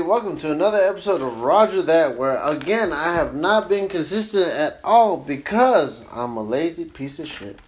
everybody? Welcome to another episode of Roger That, where again I have not been consistent at all because I'm a lazy piece of shit.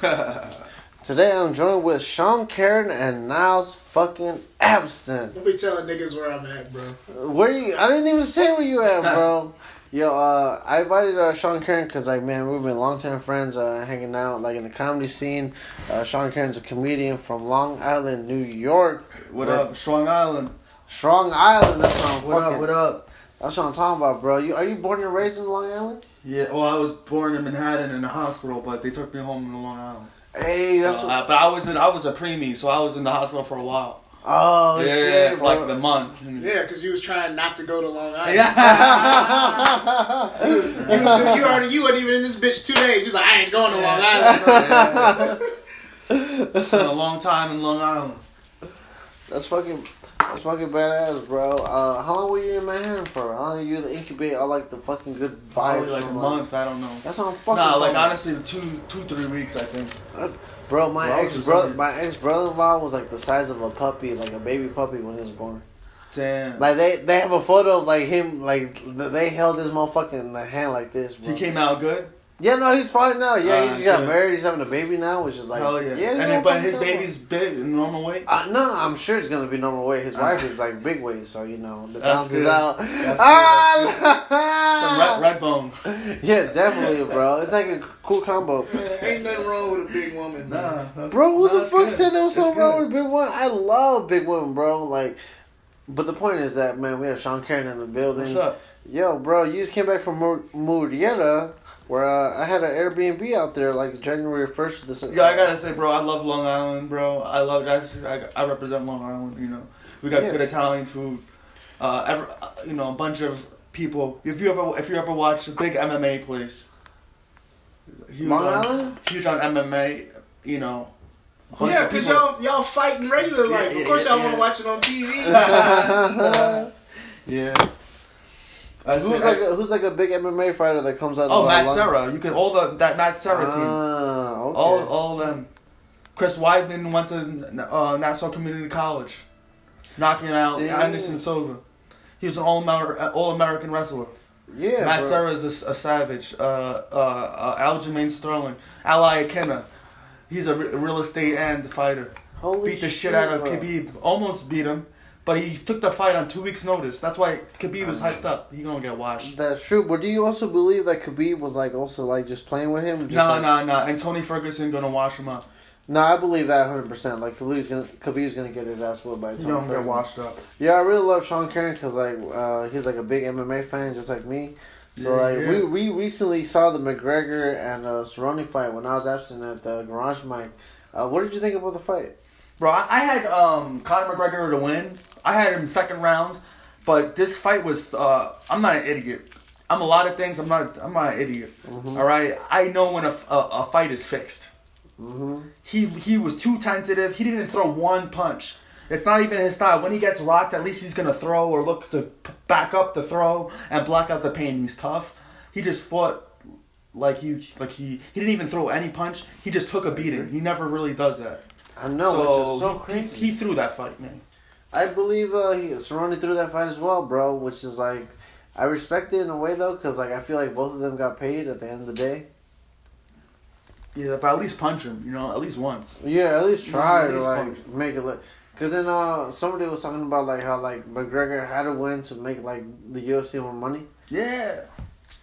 Today I'm joined with Shaun Keren and Niles fucking absent. Don't be telling niggas where I'm at, bro. Where you? I didn't even say where you at, bro. Yo, uh, I invited uh, Shaun Keren because, like, man, we've been longtime friends, uh, hanging out, like, in the comedy scene. Uh, Shaun Keren's a comedian from Long Island, New York. What up, Strong Island? Strong Island. That's what I'm What fucking- up? What up? That's what I'm talking about, bro. You are you born and raised in Long Island? Yeah, well, I was born in Manhattan in a hospital, but they took me home to Long Island. Hey, that's So, what, uh, but I was in, I was a preemie, so I was in the hospital for a while. oh yeah, shit, for bro. like a month. Yeah, because you was trying not to go to Long Island. Yeah. You, was- you already, you wasn't even in this bitch two days. You was like, I ain't going to Long Island, bro. It's been a long time in Long Island. that's fucking. That's fucking badass, bro. Uh, how long were you in Manhattan for? How long were you to incubate all like the fucking good vibes? Probably like a from, month. I don't know. That's what I'm fucking. Nah, like about. honestly, two, two, three weeks. I think. Bro, my Bro, ex brother, my ex brother-in-law was like the size of a puppy, like a baby puppy when he was born. Damn. Like they, they have a photo of like him, like they held his motherfucking hand like this. Bro. he came out good. Yeah, no, he's fine now. Yeah, Uh, he just got good. married. He's having a baby now, which is like Hell yeah. yeah. and no but his trouble. baby's big, normal weight. Uh, no, no, I'm sure it's gonna be normal weight. His Uh. wife is like big weight, so you know the That's balances good. out. That's good, ah, Some red, red bone. yeah, definitely, bro. It's like a cool combo. ain't nothing wrong with a big woman. Nah, Bro, who nah, the fuck good. said there was It's something wrong good. with Big woman? I love Big One, bro. Like, but the point is that man, we have Sean Karen in the building. What's up? Yo, bro, you just came back from Mur- Murrieta, where uh, I had an Airbnb out there, like January first of this. Yeah, I gotta say, bro, I love Long Island, bro. I love. I, I, I represent Long Island. You know, we got Yeah. good Italian food. Uh, ever, uh, you know, a bunch of people. If you ever, if you ever watch a big MMA place, huge Long on, Island? huge on MMA. You know, Yeah, because y'all, y'all fighting regular life. Yeah, of course, yeah, y'all yeah. want to watch it on TV. Yeah. I who's like a, who's like a big MMA fighter that comes out? oh, of, uh, Matt Serra. You can all the that Matt Serra team. Ah, okay. All, all of them. Chris Weidman went to uh, Nassau Community College, knocking out. Anderson Silva. He was an all all American wrestler. yeah, Matt bro. Serra is a savage. Uh, uh, uh, Aljamain Sterling, Al Iaquinta. He's a re- real estate and fighter. Holy beat the shit, out of bro. Khabib. Almost beat him, but he took the fight on two weeks' notice. That's why Khabib was hyped up. He gonna get washed. That's true, but do you also believe that Khabib was like also like just playing with him? Just No, like, no, no. And Tony Ferguson gonna wash him up. No, I believe that 100. percent Like Khabib's gonna Khabib's gonna get his ass whooped by He Tony gonna get Ferguson. washed up. Yeah, I really love Shaun Keren because like uh, he's like a big MMA fan, just like me. So Yeah, like yeah. we we recently saw the McGregor and uh, Cerrone fight when I was absent at the Garage Mic. Uh, what did you think about the fight? Bro, I, I had um, Conor McGregor to win. I had him second round, but this fight was. Uh, I'm not an idiot. I'm a lot of things. I'm not. I'm not an idiot. All right. I know when a, a, a fight is fixed. Mm-hmm. He he was too tentative. He didn't throw one punch. It's not even his style. When he gets rocked, at least he's gonna throw or look to p- back up the throw and block out the pain. He's tough. He just fought like he like he he didn't even throw any punch. He just took a beating. He never really does that. I know, is so crazy. He, he threw that fight, man. I believe uh, he Cerrone threw that fight as well, bro. Which is like I respect it in a way though, because like I feel like both of them got paid at the end of the day. Yeah, but at least punch him. You know, at least once. Yeah, at least try at to like punch. make it look. Cause then uh somebody was talking about like how like McGregor had to win to make like the UFC more money. Yeah,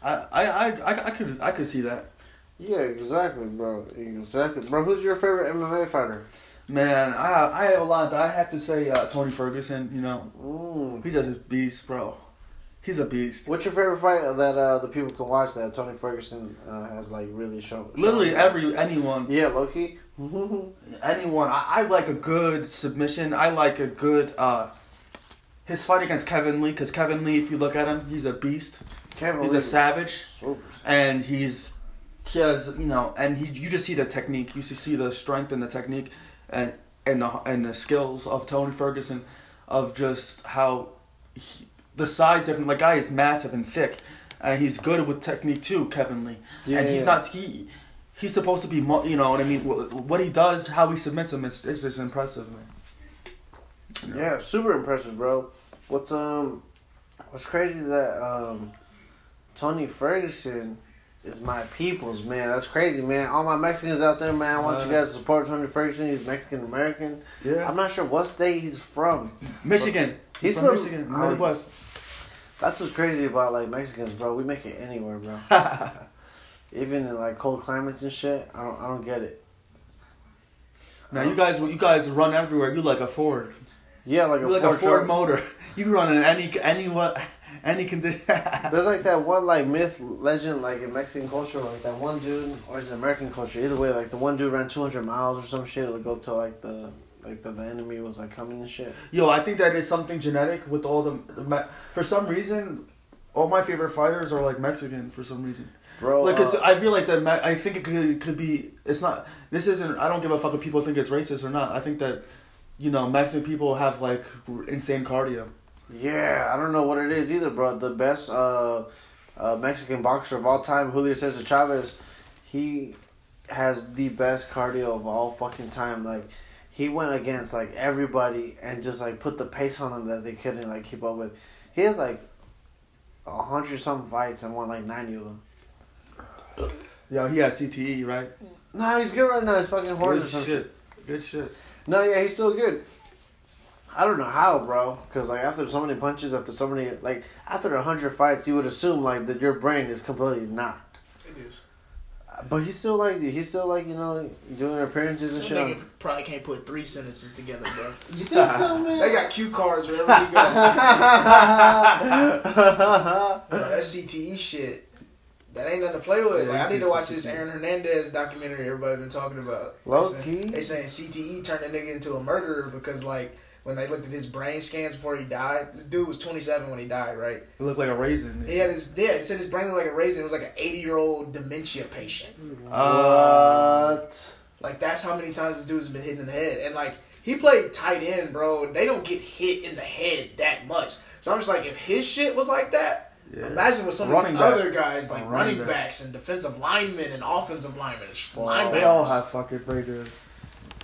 I I I, I, I could I could see that. Yeah, exactly, bro. Exactly, bro. Who's your favorite MMA fighter? Man, I I have a lot, but I have to say uh, Tony Ferguson. You know, Mm. he's just a beast, bro. He's a beast. What's your favorite fight that uh the people can watch that Tony Ferguson uh, has like really shown? Literally every anyone Yeah, Loki. anyone. I, I like a good submission. I like a good uh his fight against Kevin Lee because Kevin Lee, if you look at him, he's a beast. Kevin He's Lee a savage. super- and he's he has you know and he you just see the technique you see the strength and the technique and and the and the skills of Tony Ferguson of just how he, the size different the guy is massive and thick and he's good with technique too Kevin Lee and he's Yeah. not he he's supposed to be mo- you know what I mean what, what he does how he submits him it's it's just impressive man Yeah, super impressive, bro. What's um, what's crazy is that um, Tony Ferguson is my people's man. That's crazy, man. All my Mexicans out there, man. I want you Uh, guys to support Tony Ferguson. He's Mexican American. Yeah. I'm not sure what state he's from. Michigan. He's He's from, from- Michigan, Midwest. That's what's crazy about like Mexicans, bro. We make it anywhere, bro. Even in like cold climates and shit. I don't, I don't get it. now you guys, you guys run everywhere. You like a Ford. Yeah, like a You like Ford a Ford truck. motor. You can run in any any what any condition. There's like that one like myth legend like in Mexican culture like that one dude or is it American culture either way like the one dude ran 200 miles or some shit to go to like the like the, the enemy was like coming and shit. Yo, I think that is something genetic with all the, the for some reason. All my favorite fighters are like Mexican for some reason. Bro, Like, cause uh, I realize that Me- I think it could could be. It's not. This isn't. I don't give a fuck if people think it's racist or not. I think that, you know, Mexican people have like insane cardio. Yeah, I don't know what it is either, bro. The best uh, uh, Mexican boxer of all time, Julio Cesar Chavez, he has the best cardio of all fucking time. Like he went against like everybody and just like put the pace on them that they couldn't like keep up with. He has like a hundred some fights and won like ninety of them. Yeah, he has CTE, right? No, he's good right now. He's fucking horse Good shit. Good shit. No, yeah, he's still good. I don't know how, bro. Because like after so many punches, after so many like after a hundred fights, you would assume like that your brain is completely knocked. It is. But he's still like he's still like you know doing appearances and That shit. on- nigga probably can't put three sentences together, bro. You think so, man? they got cue cards wherever he go. Bro, that CTE shit. That ain't nothing to play with. Like, I need to watch this Aaron Hernandez documentary everybody been talking about. Low they key? Saying, they saying CTE turned a nigga into a murderer because like when they looked at his brain scans before he died, this dude was 27 when he died, right? He looked like a raisin. He had his yeah, it said his brain looked like a raisin. It was like an 80 year old dementia patient. what? Like that's how many times this dude's been hit in the head. And like he played tight end, bro. They don't get hit in the head that much. So I'm just like, if his shit was like that, Yeah. imagine with some Running of these back. other guys like running, running back. backs and defensive linemen and offensive linemen, Wow. linebackers. They all have fucking good.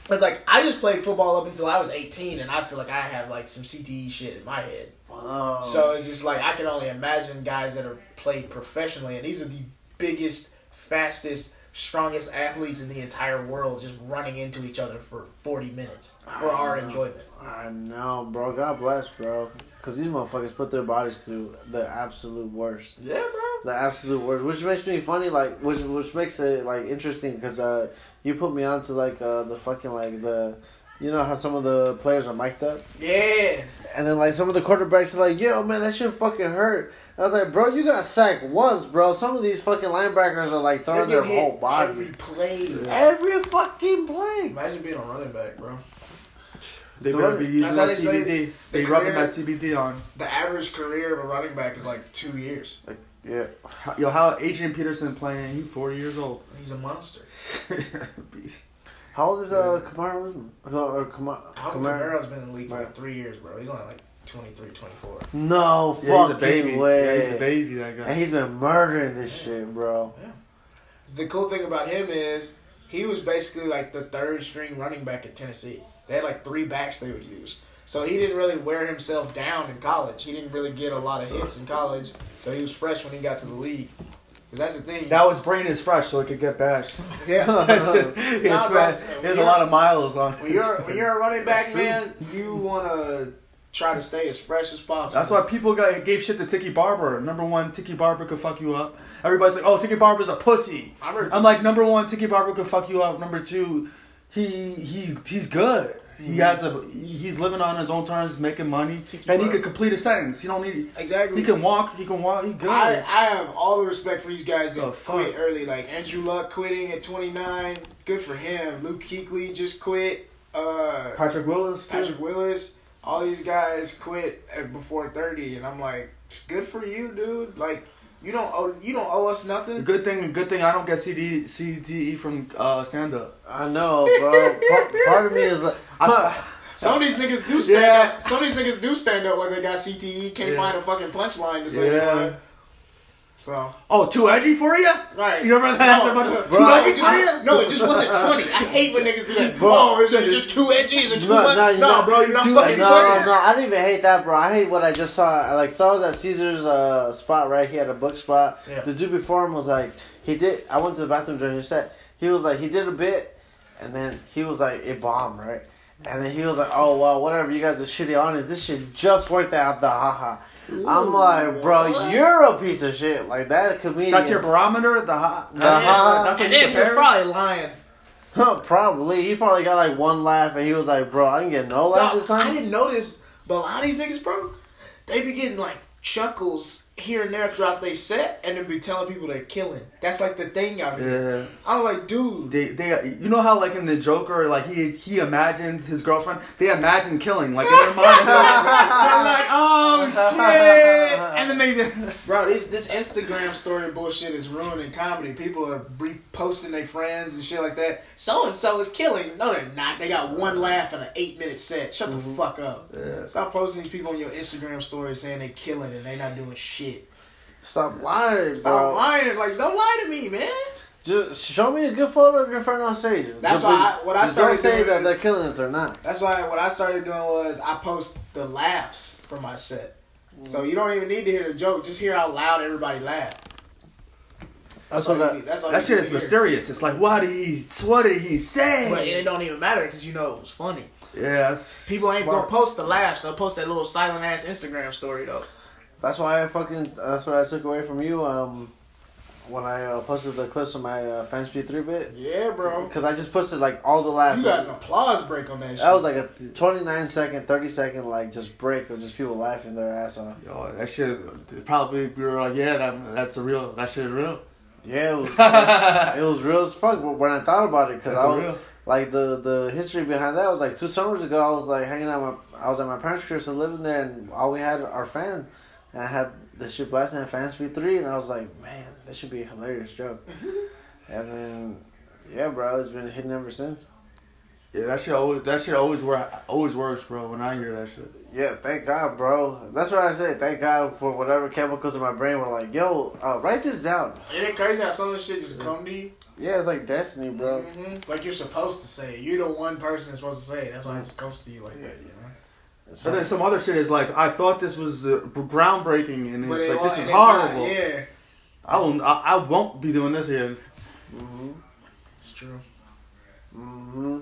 It's like I just played football up until I was 18, and I feel like I have like some CTE shit in my head. Wow. So it's just like I can only imagine guys that are played professionally, and these are the biggest, fastest, strongest athletes in the entire world, just running into each other for forty minutes for our enjoyment. I know, bro. God bless, bro. Because these motherfuckers put their bodies through the absolute worst. Yeah, bro. the absolute worst, which makes me funny, like which which makes it like interesting because uh, you put me onto like uh, the fucking like the, you know how some of the players are mic'd up, Yeah, and then like some of the quarterbacks are like, yo man, that shit fucking hurt. I was like, bro, you got sacked once, bro. Some of these fucking linebackers are like throwing their whole body every play. every fucking play. Imagine being a running back, bro. They The better be using that CBD. They the rubbing that CBD on. The average career of a running back is like two years. Yeah, How- Yo, how Adrian Peterson playing? He's 40 years old. He's a monster. Beast. how old is uh Kamara Usman? Or Kamara? Kamara? Kamara's been in the league for like three years, bro. He's only like 23, 24. No Yeah, he's a baby. way. Yeah, he's a baby. That guy. And he's been murdering this shit, bro. Yeah. The cool thing about him is he was basically like the third string running back at Tennessee. They had like three backs they would use. So he didn't really wear himself down in college. He didn't really get a lot of hits in college. So he was fresh when he got to the league. Because that's the thing. That was brain is fresh, so it could get bashed. yeah. has, Nah, bro, he has a lot of miles on. When you're when you're a running back, man, you want to try to stay as fresh as possible. That's why people got gave shit to Tiki Barber. Number one, Tiki Barber could fuck you up. Everybody's like, "Oh, Tiki Barber's a pussy." I'm like, number one, Tiki Barber could fuck you up. Number two, he he he's good. He has a he's living on his own terms, making money, Tiki and he could complete a sentence. He don't need. exactly. He can walk. He can walk. He good. I, I have all the respect for these guys that The fuck? quit early. Like Andrew Luck quitting at 29. Good for him. Luke Kuechly just quit. Uh, Patrick Willis too. Patrick Willis. All these guys quit before 30, and I'm like, good for you, dude. Like, you don't owe you don't owe us nothing. good thing, good thing I don't get CD, CDE from uh, stand up. I know, bro. part, part of me is like, Some of these niggas do stand Yeah. up. Some of these niggas do stand up when they got CTE. Can't Yeah. find a fucking punchline to say. Yeah. Yeah. Bro. Oh, too edgy for you? Right. You remember that? No, No, too it edgy just- for you? No, it just wasn't funny. I hate when niggas do that. Bro. oh, is it just too edgy? Is it too No, much? no, No, you know- bro, you're not too- fucking No, funny. no, no, I didn't even hate that, bro. I hate what I just saw. Like, so I was at Caesar's uh, spot, right? He had a book spot. Yeah. The dude before him was like, he did. I went to the bathroom during his set. He was like, he did a bit, and then he was like, it bombed, right? And then he was like, oh well, whatever. You guys are shitty on this. This shit just worked out the haha. I'm like, bro, what? you're a piece of shit. Like that comedian. That's your barometer? The hot? The That's, hot- that's what and you then he was compare? probably lying. probably. He probably got like one laugh, and he was like, bro, I didn't get no laugh Dog, this time." I time. didn't notice, but a lot of these niggas, bro, they be getting like chuckles here and there throughout they set, and then be telling people they're killing. That's like the thing out here. Yeah. I'm like, dude. They, they, you know how like in the Joker, like he he imagined his girlfriend. They imagined killing, like in their mind. They're like, oh shit, and then they. Bro, this this Instagram story bullshit is ruining comedy. People are reposting their friends and shit like that. So and so is killing. No, they're not. They got one laugh in an eight minute set. Shut the mm-hmm. fuck up. Yeah. Stop posting these people on your Instagram story saying they're killing and they're not doing shit. Stop lying, Stop bro. lying. Like, don't lie to me, man. Just show me a good photo of your friend on stage. That's Just why be- I- what I just don't started say doing that is- they're killing it or not. That's why what I started doing was I post the laughs from my set. So mm. you don't even need to hear the joke. Just hear how loud everybody laughed. That's all what you I- need- that's That shit is hear. mysterious. It's like, what did he, what did he say? But it don't even matter because you know it was funny. yeah, that's People ain't smart. gonna post the laughs. They'll post that little silent ass Instagram story though. That's why I fucking. That's what I took away from you. Um, when I uh, posted the clips of my uh, fan speed three bit, Yeah, bro. because I just posted like all the laughs. You got an applause break on that shit. That was like a 29 second, 30 second like just break of just people laughing their ass off. Yo, that shit probably we were like, yeah, that that's a real. That shit real. Yeah, it was, it was real as fuck. When I thought about it, because I was real. like the the history behind that was like two summers ago. I was like hanging out. My I was at my parents' crib, so living there, and all we had our fan, and I had this shit blasting at Fan Speed three, and I was like, man, this should be a hilarious joke. and then, yeah, bro, it's been hitting ever since. Yeah, that shit always that shit always work always works, bro. When I hear that shit. Yeah, thank God, bro. That's what I said. Thank God for whatever chemicals in my brain were like, yo, uh, write this down. Ain't it crazy how some of this shit just come to you? Yeah, it's like destiny, bro. Mhm. Like you're supposed to say it. You're the one person that's supposed to say it. That's why it just comes to you like that, you know? It's But then some other shit is like, I thought this was uh, groundbreaking, and But it's it like wa- this is it's not, horrible. yeah, I won't. I, I won't be doing this again. Mhm. it's true. Mm-hmm.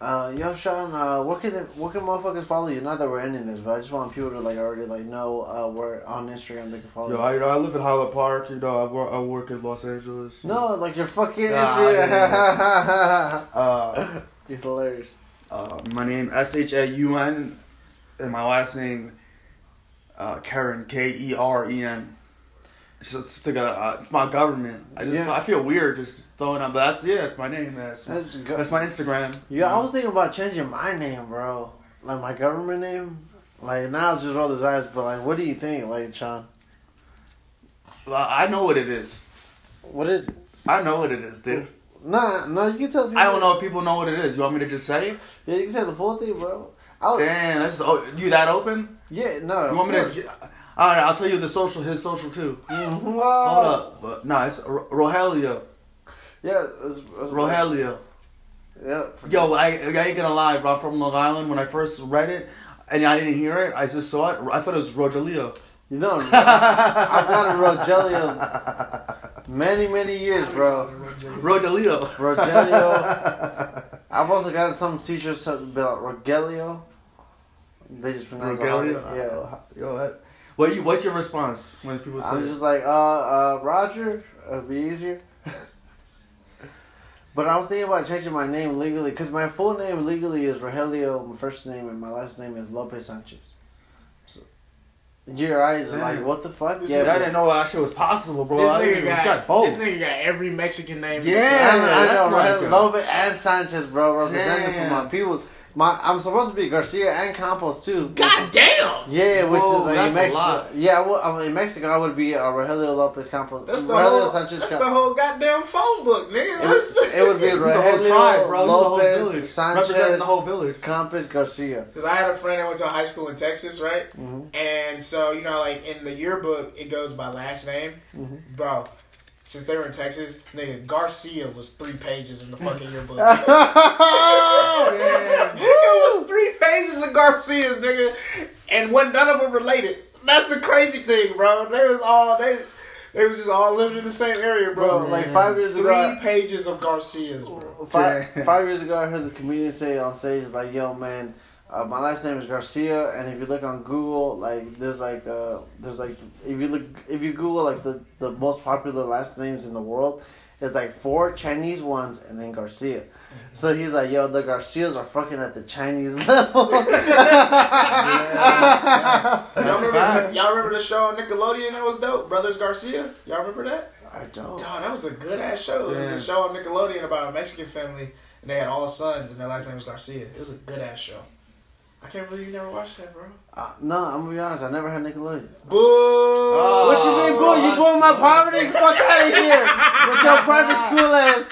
Uh, yo, Shaun, uh, where can they, where can motherfuckers follow you? Not that we're ending this, but I just want people to like already like know uh, where on Instagram they can follow Yo, you. I, you know, I live in Highland Park. You know, I work. I work in Los Angeles. no, like your fucking Nah, Instagram. Uh, You're hilarious. Uh, my name S H A U N, and my last name, uh, Keren K E R E N. So it's like a, uh, it's my government. I just Yeah. I feel weird just throwing out, but that's yeah, that's my name. That's That's go- that's my Instagram. yeah, I was thinking about changing my name, bro. Like my government name. Like now it's just roll his eyes, but like, what do you think, like Shaun? Well, I know what it is. What is? It? I know what it is, dude. Nah, no, you can tell people. I don't know if people know what it is. You want me to just say? Yeah, you can say the full thing, bro. I was, Damn, that's oh, you that open? yeah, no. You want me to? All right, I'll tell you the social, his social too. Mm-hmm. Hold up, no, it's Rogelio. Yeah, it's, it's. Yeah. Yo, I, I ain't gonna lie, bro. I'm from Long Island. When I first read it, and I didn't hear it, I just saw it. I thought it was Rogelio. You know, I've got a Rogelio many, many years, bro. Rogelio. Rogelio. I've also got some teachers that be like Rogelio. They just pronounce it hard. Rogelio. Yeah. Yo, what? What you? What's your response when people say? I'm it? just like, uh, uh, Roger. It'd be easier. but I was thinking about changing my name legally because my full name legally is Rogelio. My first name and my last name is Lopez Sanchez. So your eyes are like, what the fuck? This Yeah, I didn't know that shit was possible, bro. This I nigga got, got both. This nigga got every Mexican name. Yeah. I know, I know, right? a- Lopez and Sanchez, bro, representing for Damn. my people. My I'm supposed to be Garcia and Campos too. God damn! Yeah, which Whoa, is like that's in a Mexico. lot. Yeah, well, I mean, in Mexico I would be uh, Rogelio Lopez Campos. That's the Rogelio whole. Sanchez That's Cam- the whole goddamn phone book, nigga. It would, it would be You the whole Rogelio tribe, bro. You the whole Lopez village. Sanchez Representing the whole village. Campos Garcia. Because I had a friend that went to high school in Texas, right? Mhm. And so, you know, like in the yearbook, it goes by last name. Mhm. Bro, since they were in Texas, nigga, Garcia was three pages in the fucking yearbook. it was three pages of Garcias, nigga. And when none of them related. That's the crazy thing, bro. They was all, they, they was just all living in the same area, bro. Bro, like five years Three ago, pages of Garcias, bro. five, five years ago, I heard the comedian say on stage, like, "Yo, man, uh, my last name is Garcia, and if you look on Google, like, there's like, uh, there's like, if you look, if you Google like the the most popular last names in the world, it's like four Chinese ones and then Garcia." So he's like, "Yo, the Garcias are fucking at the Chinese level." Y'all remember, y'all remember the show on Nickelodeon that was dope? Brothers Garcia? Y'all remember that? I don't. Dog, that was a good ass show. It was a show on Nickelodeon about a Mexican family, and they had all sons, and their last name was Garcia. It was a good ass show. I can't believe you never watched that, bro. Uh, no, I'm gonna be honest. I never had Nickelodeon. Boo! Oh, what you mean, bro, boy? You that's my smart. poverty? Fuck out of here! With your private school ass.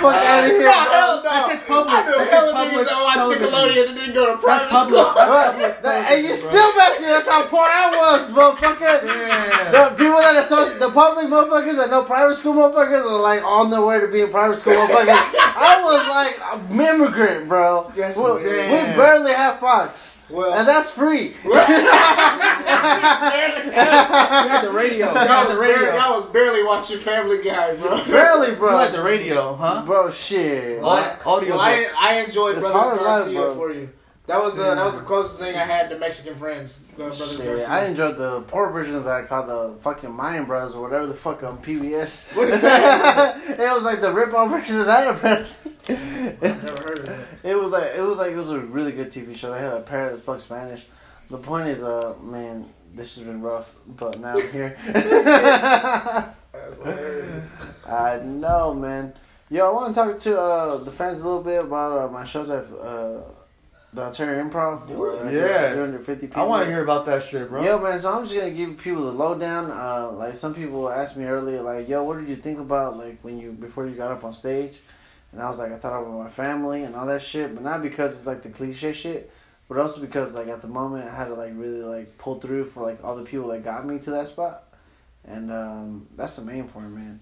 Fuck out of here. No, hell no. That shit's public. I know That shit's hella public niggas that watch. Nickelodeon and didn't go to That's private public. school. That's public. that- and you television, bro. still mention that's how poor I was, motherfucker. Damn. The people that associate the public motherfuckers that know private school motherfuckers are like on their way to being private school motherfuckers. I was like an immigrant, bro. Yes, we, we barely have Fox, Well, and that's free. You had the radio. You had was the barely, radio. y'all was barely watching Family Guy, bro. barely, bro. You bro. had the radio, huh? Bro, shit. Au- Audio Well, I, books. I enjoyed It's Brothers Garcia bro. for you. That was uh, that was the closest thing I had to Mexican friends. uh, Brothers Shit, I enjoyed the poor version of that called the fucking Mayan Bros or whatever the fuck on PBS. What is that? it was like the rip-off version of that apparently. I've never heard of that. It was like it was like it was a really good TV show. They had a parrot that spoke Spanish. The point is, uh, man, this has been rough, but now I'm here. That's. I know, man. Yo, I want to talk to uh, the fans a little bit about uh, my shows at uh, the Ontario Improv. Yeah. get 350 people. I want to hear about that shit, bro. Yo, man, so I'm just gonna give people the lowdown. Uh, like some people asked me earlier, like, "Yo, what did you think about like when you before you got up on stage?" And I was like, I thought about my family and all that shit, but not because it's like the cliche shit, but also because like at the moment I had to like really like pull through for like all the people that got me to that spot, and um, that's the main point, man.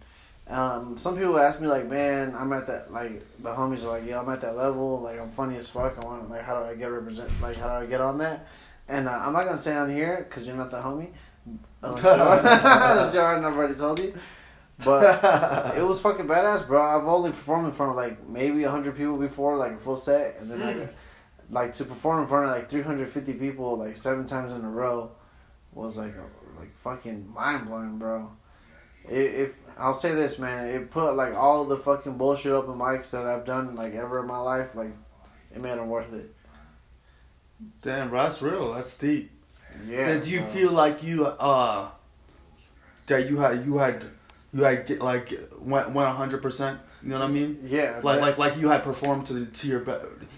Um, some people ask me like, man, I'm at that like the homies are like, yeah, I'm at that level, like I'm funny as fuck. I want like, how do I get represent? Like, how do I get on that? And uh, I'm not gonna say on here because you're not the homie. Unless you are, unless you are, and I've already told you. But it was fucking badass, bro. I've only performed in front of like maybe hundred people before, like a full set, and then like, like to perform in front of like three hundred fifty people like seven times in a row was like a, like fucking mind blowing, bro. If I'll say this, man, it put like all the fucking bullshit open mics that I've done like ever in my life, like it made them worth it. Damn, bro, that's real. That's deep. Yeah. Did you bro. feel like you uh that you had you had you had get, like went went hundred percent? You know what I mean? Yeah. Like that- like like you had performed to to your be-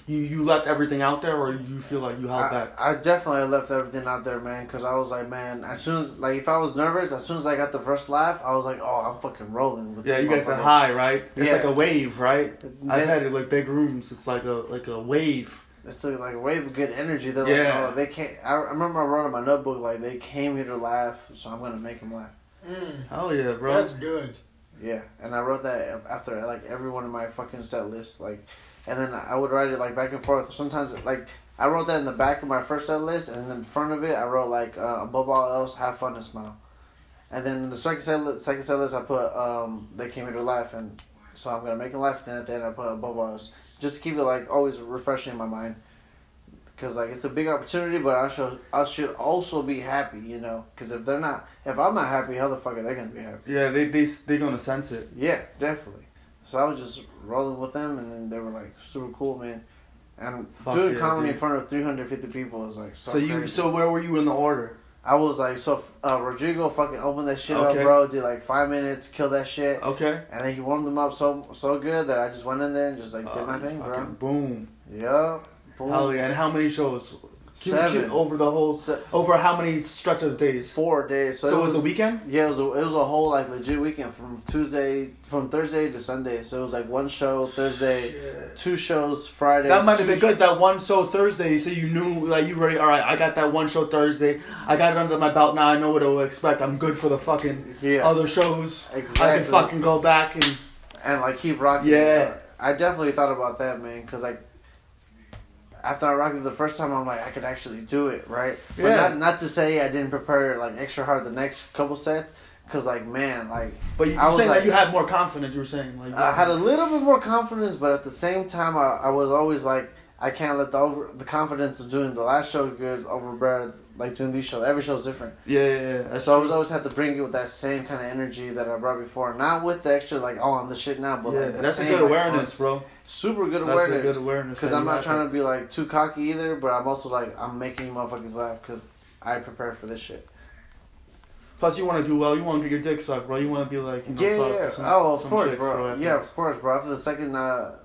you you left everything out there, or you feel like you held I, back? I definitely left everything out there, man, because I was like, man, as soon as, like, if I was nervous, as soon as I got the first laugh, I was like, oh, I'm fucking rolling. With Yeah, you get the high, right? It's Yeah. like a wave, right? I've had it like big rooms. It's like a like a wave. It's still like a wave of good energy. They're Yeah. like, oh, they can't. I, I remember I wrote in my notebook, like, they came here to laugh, so I'm going to make them laugh. Mm, Hell yeah, bro. that's good. Yeah, and I wrote that after like every one of my fucking set lists, like, and then I would write it like back and forth. Sometimes like I wrote that in the back of my first set list, and then in front of it I wrote like uh, above all else, have fun and smile. And then in the second set list, second set list I put um, they came here to laugh, and so I'm gonna make them laugh. Then at the end I put above all else, just to keep it like always refreshing in my mind. Cause like it's a big opportunity, but I should I should also be happy, you know. Cause if they're not, if I'm not happy, how the fuck are they gonna be happy? yeah, they they they gonna sense it. Yeah, definitely. So I was just rolling with them, and then they were like super cool, man. And Fuck doing yeah, comedy dude. in front of 350 people was like so. So, you crazy. so where were you in the order? I was like so. Uh, Rodrigo fucking opened that shit Okay. up, bro. Did like five minutes, kill that shit, Okay. and then he warmed them up so so good that I just went in there and just like did Uh, my thing, bro. Boom. Yep. Boom. Hell yeah! And how many shows? Seven. over the whole Se- over how many stretch of days? four days. So, So, it was the weekend? Yeah, it was a, it was a whole like legit weekend from Tuesday from Thursday to Sunday. So it was like one show Thursday, Shit. two shows Friday. That might have been good. That one show Thursday, so you knew like you ready. All right, I got that one show Thursday. I got it under my belt now. I know what to expect. I'm good for the fucking Yeah. other shows. Exactly. I can fucking go back and and like keep rocking. Yeah. I definitely thought about that, man, because like after I rocked it the first time, I'm like I could actually do it, right? But Yeah. not not to say I didn't prepare like extra hard the next couple sets, because like man, like But you, saying like- that you had more confidence. You were saying like I had a little bit more confidence, but at the same time, I, I was always like, I can't let the over the confidence of doing the last show good overbear like doing these shows. Every show's different, yeah, yeah, yeah. So I was always had to bring it with that same kind of energy that I brought before. Not with the extra like, oh, I'm the shit now, but yeah, like that's a same, good like, awareness, bro. super good That's awareness. a good awareness. Because I'm not trying to be like too cocky either, but I'm also like I'm making you motherfuckers laugh because I prepare for this shit. Plus, you want to do well. You want to get your dick sucked, bro. You want to be like, you know, yeah, talk yeah. to some, oh, of some course, chicks, bro. after yeah, of course, bro. After the second, uh,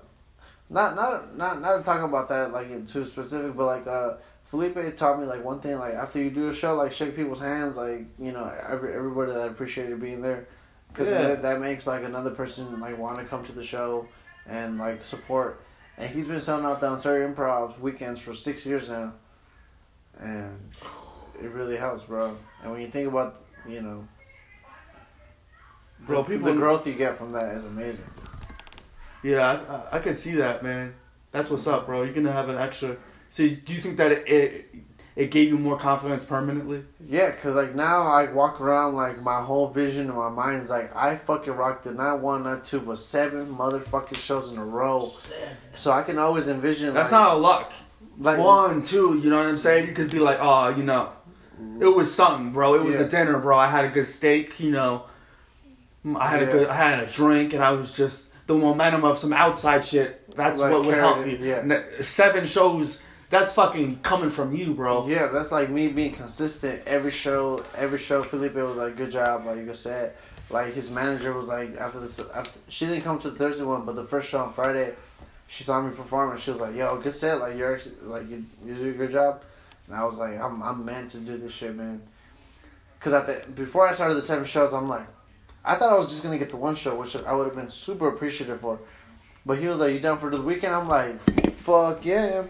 not not not not talking about that like too specific, but like uh, Felipe taught me like one thing. Like after you do a show, like shake people's hands. Like you know, every everybody that appreciated being there, because Yeah. that, that makes like another person like want to come to the show and like support. And he's been selling out the Ontario Improv weekends for six years now, and it really helps, bro. And when you think about you know Bro, the, people- the growth you get from that is amazing. Yeah, I, I, I can see that, man. That's what's up, bro. You're gonna have an extra. So, do you think that it it, it gave you more confidence permanently? Yeah, cause like now I walk around like my whole vision in my mind is like I fucking rocked the not one, not two, but seven motherfucking shows in a row. So I can always envision. That's like, not a luck. like One, two, you know what I'm saying? You could be like, oh, you know, it was something, bro. It was Yeah. a dinner, bro. I had a good steak, you know. I had Yeah. a good, I had a drink, and I was just the momentum of some outside shit. That's Like what would help you. yeah. Seven shows. That's fucking coming from you, bro. Yeah, that's like me being consistent every show. Every show, Felipe was like, "Good job," like you said. Like his manager was like, after this, after, she didn't come to the Thursday one, but the first show on Friday, she saw me perform and she was like, "Yo, good set. Like you're like you, you do a good job." And I was like, "I'm I'm meant to do this shit, man." Cause at the before I started the seven shows, I'm like, I thought I was just gonna get the one show, which I would have been super appreciative for. But he was like, "You down for the weekend?" I'm like, "Fuck yeah!"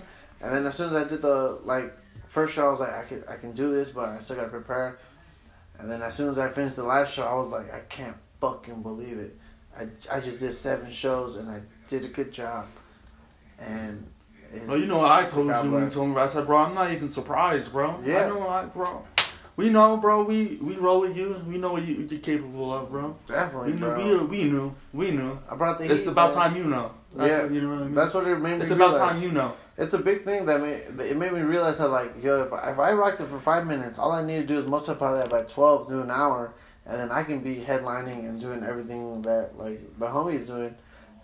And then as soon as I did the like first show, I was like, "I can I can do this," but I still gotta prepare. And then as soon as I finished the last show, I was like, "I can't fucking believe it! I, I just did seven shows and I did a good job." And it's, Well, you know what I told you when you told me. I said, bro, I'm not even surprised, bro. Yeah. I know, I, bro. We know, bro. We we roll with you. We know what you, you're capable of, bro. definitely, We knew, bro. we, we knew. We knew. I brought the It's heat, about man. time you know. That's Yeah. what, you know what I mean. That's what it made me. it's about realize. time you know. It's a big thing that made it made me realize that like yo if I, if I rocked it for five minutes, all I need to do is multiply that by twelve to an hour, and then I can be headlining and doing everything that like the homie's doing,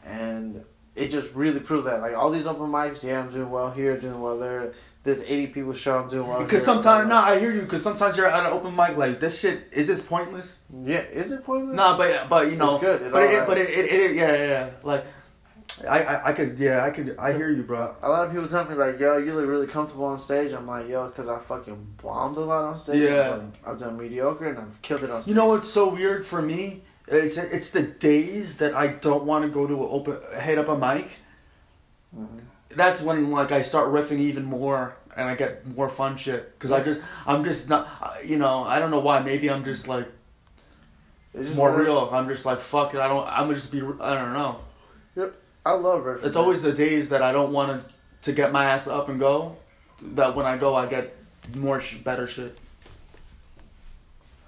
and it just really proved that like all these open mics, yeah, I'm doing well here, doing well there. This eighty people show, I'm doing well. Because sometimes, nah, I hear you. Because sometimes you're at an open mic, like this shit. Is this pointless? yeah, is it pointless? Nah, but but you know, It's good. It but it, but it, it, it, yeah, yeah, yeah. Like, I, I, I could, yeah, I could, I hear you, bro. A lot of people tell me like, "Yo, you look really comfortable on stage." I'm like, "Yo, because I fucking bombed a lot on stage. Yeah. I've done, I've done mediocre and I've killed it on stage." You know what's so weird for me? It's it's the days that I don't want to go to open head up a mic. Mhm. That's when like I start riffing even more and I get more fun shit because I just I'm just not you know I don't know why maybe I'm just like It's just more weird. real. I'm just like fuck it. I don't. I'm gonna just be. I don't know. I love riffing. It's always the days that I don't want to to get my ass up and go. That when I go, I get more sh- better shit.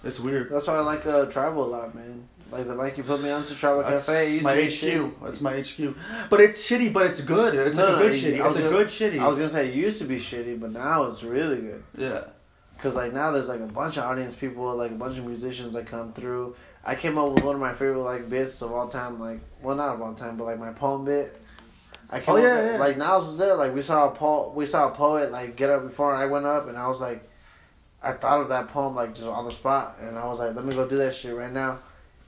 It's weird. That's why I like uh, Tribal a lot, man. Like the mic you put me on to Tribal That's Cafe. my HQ. shitty. That's my HQ. But it's shitty, but it's good. It's No, like a good I- shitty. It's a gonna- good shitty. I was gonna say it used to be shitty, but now it's really good. yeah. Cause like now there's like a bunch of audience people, like a bunch of musicians that come through. I came up with one of my favorite like bits of all time, like well not of all time, but like my poem bit. I came Oh, yeah, with, yeah. like Niles was there. Like we saw a po- we saw a poet like get up before I went up, and I was like, I thought of that poem like just on the spot, and I was like, let me go do that shit right now,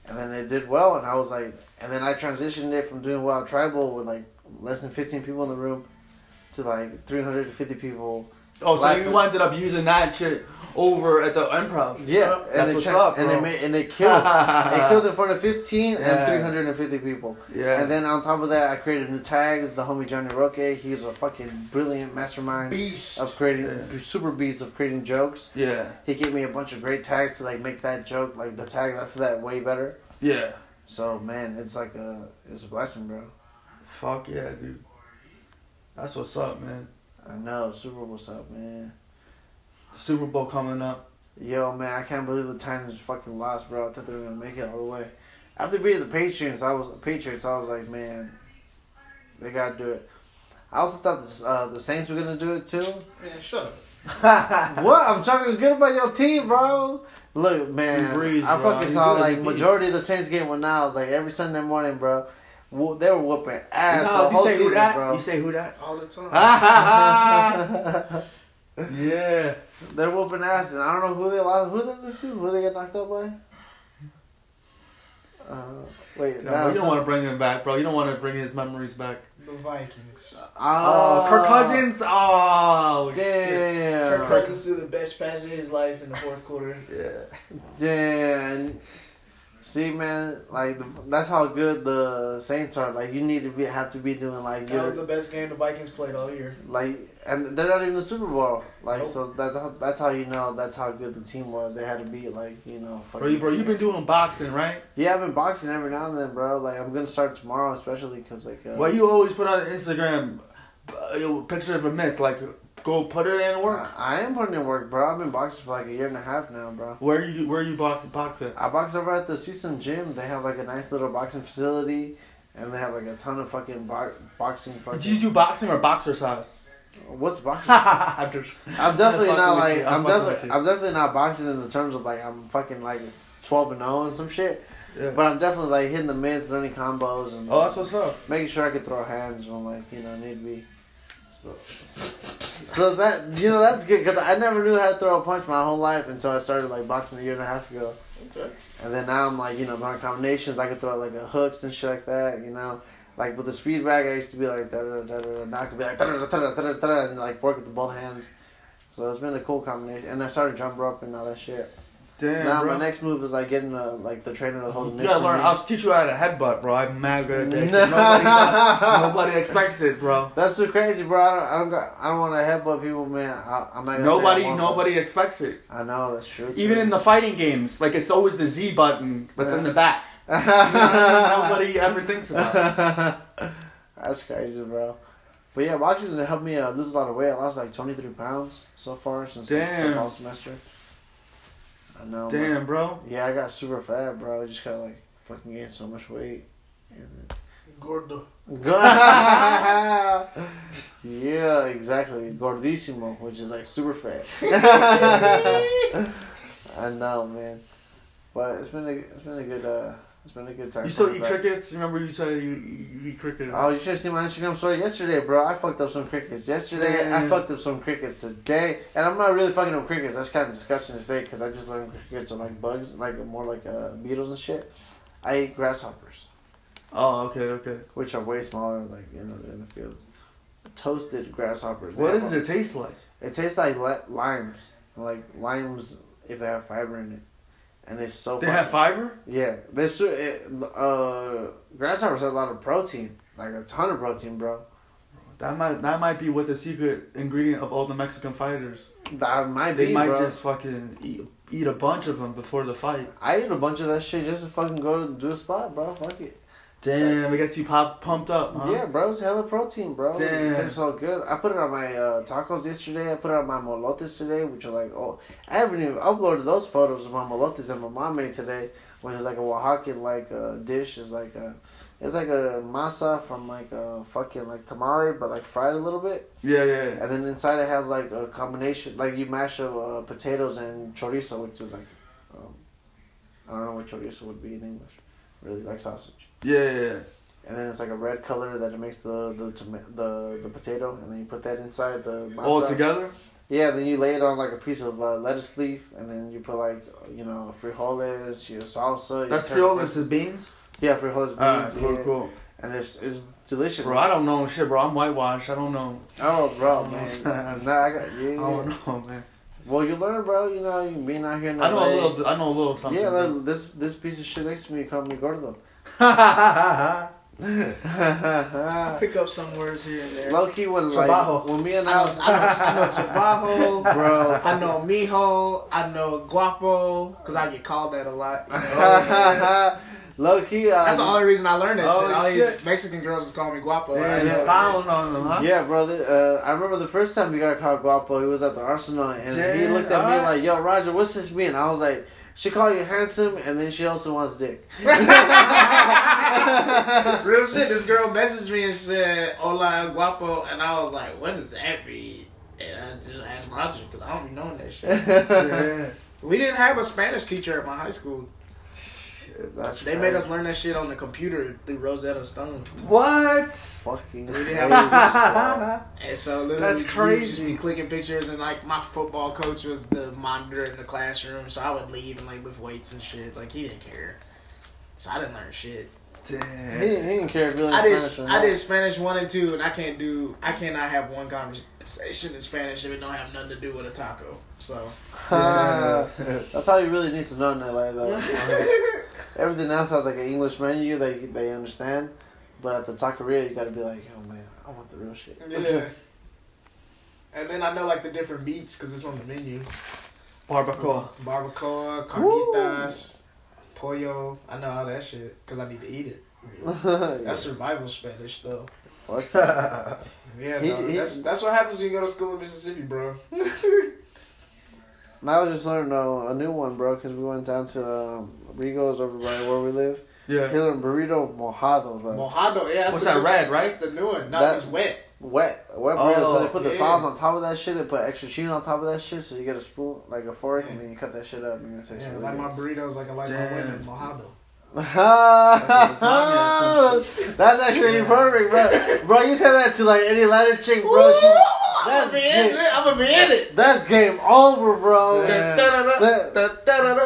and then it did well, and I was like, and then I transitioned it from doing at tribal with like less than fifteen people in the room, to like 350 people. Oh, so Life- you ended up using that shit over at the improv. Yeah, and That's it what's tra- up, and bro. it made, and they killed. it killed in front of 15 Yeah. and 350 people. Yeah. And then on top of that, I created new tags. The homie Johnny Roque, he's a fucking brilliant mastermind Beast. of creating Yeah. super beats of creating jokes. Yeah. He gave me a bunch of great tags to like make that joke, like the tag for that way better. Yeah. So man, it's like a it's a blessing, bro. Fuck yeah, dude. That's what's up, man. I know, Super What's up, man? Super Bowl coming up. Yo, man, I can't believe the Titans fucking lost, bro. I thought they were gonna make it all the way. After beating the Patriots, I was Patriots. I was like, man, they gotta do it. I also thought this, uh, the Saints were gonna do it too. Shut up. what? I'm talking good about your team, bro. Look, man, Brees, I fucking saw like he's a beast. majority of the Saints game when I was like every Sunday morning, bro. Wo- They were whooping ass Nah, the you whole say who season, that? bro. You say who that? All the time. yeah. They're whooping ass, and I don't know who they lost. Who they lose to? Who they get knocked out by? Uh, wait, Nah, bro, you don't want to bring him back, bro. You don't want to bring his memories back. the Vikings. Oh, Kirk Cousins. Oh. Damn. Kirk Cousins threw the best pass of his life in the fourth quarter. Yeah. Damn. See, man, like the, that's how good the Saints are. Like you need to be have to be doing like That was good, the best game the Vikings played all year. like, and they're not even the Super Bowl. Like Nope. so that that's how you know that's how good the team was. They had to be like you know. Bro, you, bro, you've been doing boxing, right? Yeah, I've been boxing every now and then, bro. Like I'm gonna start tomorrow, especially because like. Uh, Well, you always put on Instagram uh, picture of a myth. Like, go put it in work. I, I am putting in work, bro. I've been boxing for like a year and a half now, bro. Where you where you box box at? I box over at the System Gym. They have like a nice little boxing facility, and they have like a ton of fucking bo- boxing. Fucking, Do you do boxing or boxer size? What's boxing? I'm just- I'm definitely fucking not like. I'm I'm definitely. I'm definitely not boxing in the terms of like I'm fucking like twelve and zero and some shit. Yeah. But I'm definitely like hitting the mids, learning combos, and oh, that's what's up. making sure I can throw hands when like you know need be. So, so that you know that's good because I never knew how to throw a punch my whole life until I started like boxing a year and a half ago. Okay. And then now I'm like, you know, throwing combinations. I could throw like a hooks and shit like that, you know. Like with the speed bag, I used to be like da da da da. Now I could be like da da da da da and like work with the both hands. So it's been a cool combination. And I started jump rope and all that shit. Damn, now bro. my next move is like getting uh, like the trainer to hold the you gotta learn. I'll teach you how to headbutt, bro. I'm mad good at that. shit. Nobody, nobody expects it, bro. That's so crazy, bro. I don't, I don't, got, I don't want to headbutt people, man. I, I'm not. Nobody, nobody expects it. I know that's true. Even in the fighting games, like it's always the Z button that's in the back. You know what I mean? Nobody ever thinks about it. That's crazy, bro. But yeah, boxing has helped me uh, lose a lot of weight. I lost like 23 pounds so far since Damn. the fall semester. I know. man. Damn, bro. Yeah, I got super fat, bro. I just got like fucking gained so much weight. And Gordo. yeah, exactly. Gordissimo, which is like super fat. I know, man. But it's been a it's been a good uh it's been a good time. You still eat back. crickets? Remember you said you, you eat crickets. Oh, you should have seen my Instagram story yesterday, bro. I fucked up some crickets yesterday. I fucked up some crickets today, and I'm not really fucking up crickets. That's kind of disgusting to say because I just learned crickets are like bugs, like more like uh, beetles and shit. I eat grasshoppers, Oh, okay, okay. which are way smaller, like you know they're in the fields. Toasted grasshoppers. What does it taste like? It tastes like li- limes, like limes if they have fiber in it, and it's so. They have fiber? Yeah, this uh grasshoppers have a lot of protein, like a ton of protein, bro. That might that might be what the secret ingredient of all the Mexican fighters. That might They be, might bro. just fucking eat, eat a bunch of them before the fight. I eat a bunch of that shit just to fucking go to do a spot, bro. Fuck it. Damn, it gets you pop pumped up, huh? Yeah, bro, it's hella protein, bro. Damn. It tastes so good. I put it on my uh, tacos yesterday. I put it on my molotes today, which are like, oh, I haven't even uploaded those photos of my molotes that my mom made today, which is like a Oaxacan like uh, dish. It's like a, it's like a masa from like a fucking like tamale, but like fried a little bit. Yeah, yeah. And then inside it has like a combination, like you mash up uh, potatoes and chorizo, which is like, um, I don't know what chorizo would be in English, really like sausage. Yeah, yeah, yeah. And then it's like a red color that it makes the the toma- the the potato, and then you put that inside the masa. All together? Yeah, then you lay it on like a piece of uh, lettuce leaf, and then you put like you know frijoles, your salsa. Your That's frijoles is beans? Yeah, frijoles beans. Alright, cool, yeah. cool. and it's it's delicious. Bro, I don't know shit, bro. I'm whitewashed. I don't know. Oh, bro, I man. nah, I got yeah. I don't know, man. Well, you learn, bro. You know, you being out here in I know a little. I know a little something. Yeah, like, this this piece of shit next to me called me gordo. I pick up some words here and there. Low key when like Trabajo. when me and I know, Al, I know, I know Trabajo, bro. I know Mijo, I know Guapo, because I get called that a lot. you know. Low key, uh, That's the only reason I learned that Oh, shit. All shit. these Mexican girls just call me Guapo. I Yeah, know. you're on them, huh? Yeah, brother. Uh, I remember the first time we got called Guapo. He was at the Arsenal, and he looked at me alright. like, "Yo, Roger, what's this mean?" I was like, "She called you handsome, and then she also wants dick." Real shit. This girl messaged me and said, "Hola, Guapo," and I was like, "What does that mean?" And I just asked Roger because I don't be knowing that shit. Yeah. We didn't have a Spanish teacher at my high school. That's They made us learn that shit on the computer through Rosetta Stone. What? fucking. We didn't have And so literally, That's we would crazy. just be clicking pictures, and like my football coach was the monitor in the classroom, so I would leave and like lift weights and shit. Like he didn't care, so I didn't learn shit. He, Damn. he didn't care if you learned I did Spanish or I did Spanish one and two, and I can't do I cannot have one conversation in Spanish if it don't have nothing to do with a taco. So That's how you really need to know in LA, though. Everything else has like an English menu that they understand, but at the taqueria, you gotta be like, "Yo, man, I want the real shit." yeah. And then I know like the different meats because it's on the menu. Barbacoa. Barbacoa, carnitas, pollo. I know all that shit because I need to eat it. Yeah. That's survival Spanish though. Fuck. Yeah, He- no, he- that's that's what happens when you go to school in Mississippi, bro. Now I was just learning uh, a new one, bro, because we went down to um, Rigo's over by where we live. Yeah. He learned burrito mojado, though. Mojado, yeah. That's What's the that, new- red, right? That's the new one. No, That- it's wet. Wet, wet burrito. so Oh, they put the yeah. sauce on top of that shit. They put extra cheese on top of that shit, so you get a spoon, like a fork, and then you cut that shit up, and it tastes Yeah, really like good. my burritos, like I like my Damn. Mojado. lasagna That's actually perfect, bro. Bro, you said that to like any Latin chick, bro. She, I'm that's gonna be in it. I'm gonna be in it. that's game over, bro. Damn. That-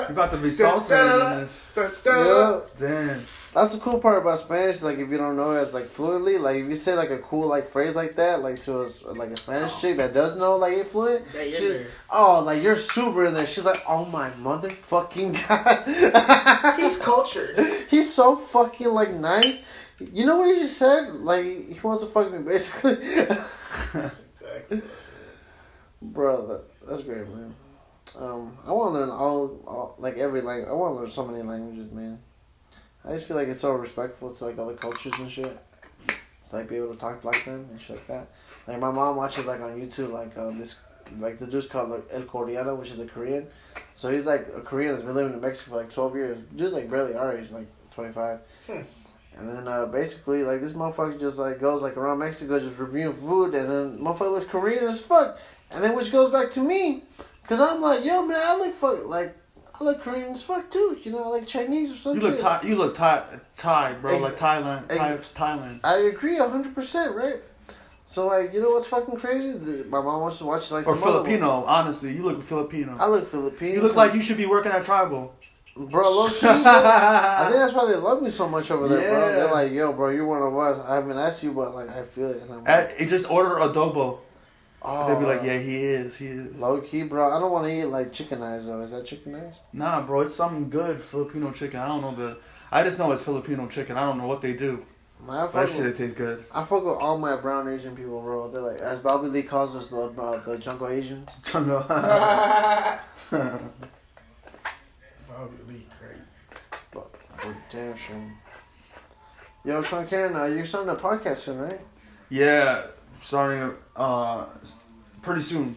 You about to be salsa in this. Yeah. Damn. That's the cool part about Spanish. Like, if you don't know it, it's like fluently. Like, if you say like a cool like phrase like that, like to a s- like a Spanish chick that does know like it fluent, They she- oh, like you're super in there. She's like, oh my motherfucking god. He's cultured. He's so fucking like nice. You know what he just said? Like he wants to fuck me, basically. Exactly. Bro, that's great, man. Um, I want to learn all, all like every language. I want to learn so many languages, man. I just feel like it's so respectful to like other cultures and shit. To like be able to talk like them and shit like that. Like my mom watches like on YouTube like uh, this like the dude's called like, El Coreano, which is a Korean. So he's like a Korean that's been living in Mexico for like twelve years. Dude's like barely our age, like twenty five. Hmm. And then uh, basically like this motherfucker just like goes like around Mexico just reviewing food, and then motherfucker looks Korean as fuck. And then which goes back to me, cause I'm like, yo man, I like fuck like I like Korean as fuck too. You know, like Chinese or something. You look Thai. You look Thai, Thai, bro. Ex- Like Thailand, Thai, Thailand. I agree hundred percent, right? So like, you know what's fucking crazy? The, my mom wants to watch like Or Filipino. Honestly, you look Filipino. I look Filipino. You look like you should be working at Tribal. Bro. Low key, bro. I think that's why they love me so much over there, bro. They're like, yo, bro, you're one of us. I haven't asked you, but like, I feel it. And I'm like, At, just order adobo. oh, They'd be like, yeah, he is. He is. Low key, bro. I don't want to eat like chicken eyes though. Is that chicken eyes? Nah, bro, it's something good Filipino chicken. I don't know the. I just know it's Filipino chicken. I don't know what they do. Man, I But fuck that shit with, it tastes good. I fuck with all my brown Asian people, bro. They're like, as Bobby Lee calls us, the uh, the jungle Asians. Bobby Lee, great. For damn sure. Yo, Shaun Keren, uh, you're starting a podcast soon, right? yeah, starting uh, pretty soon.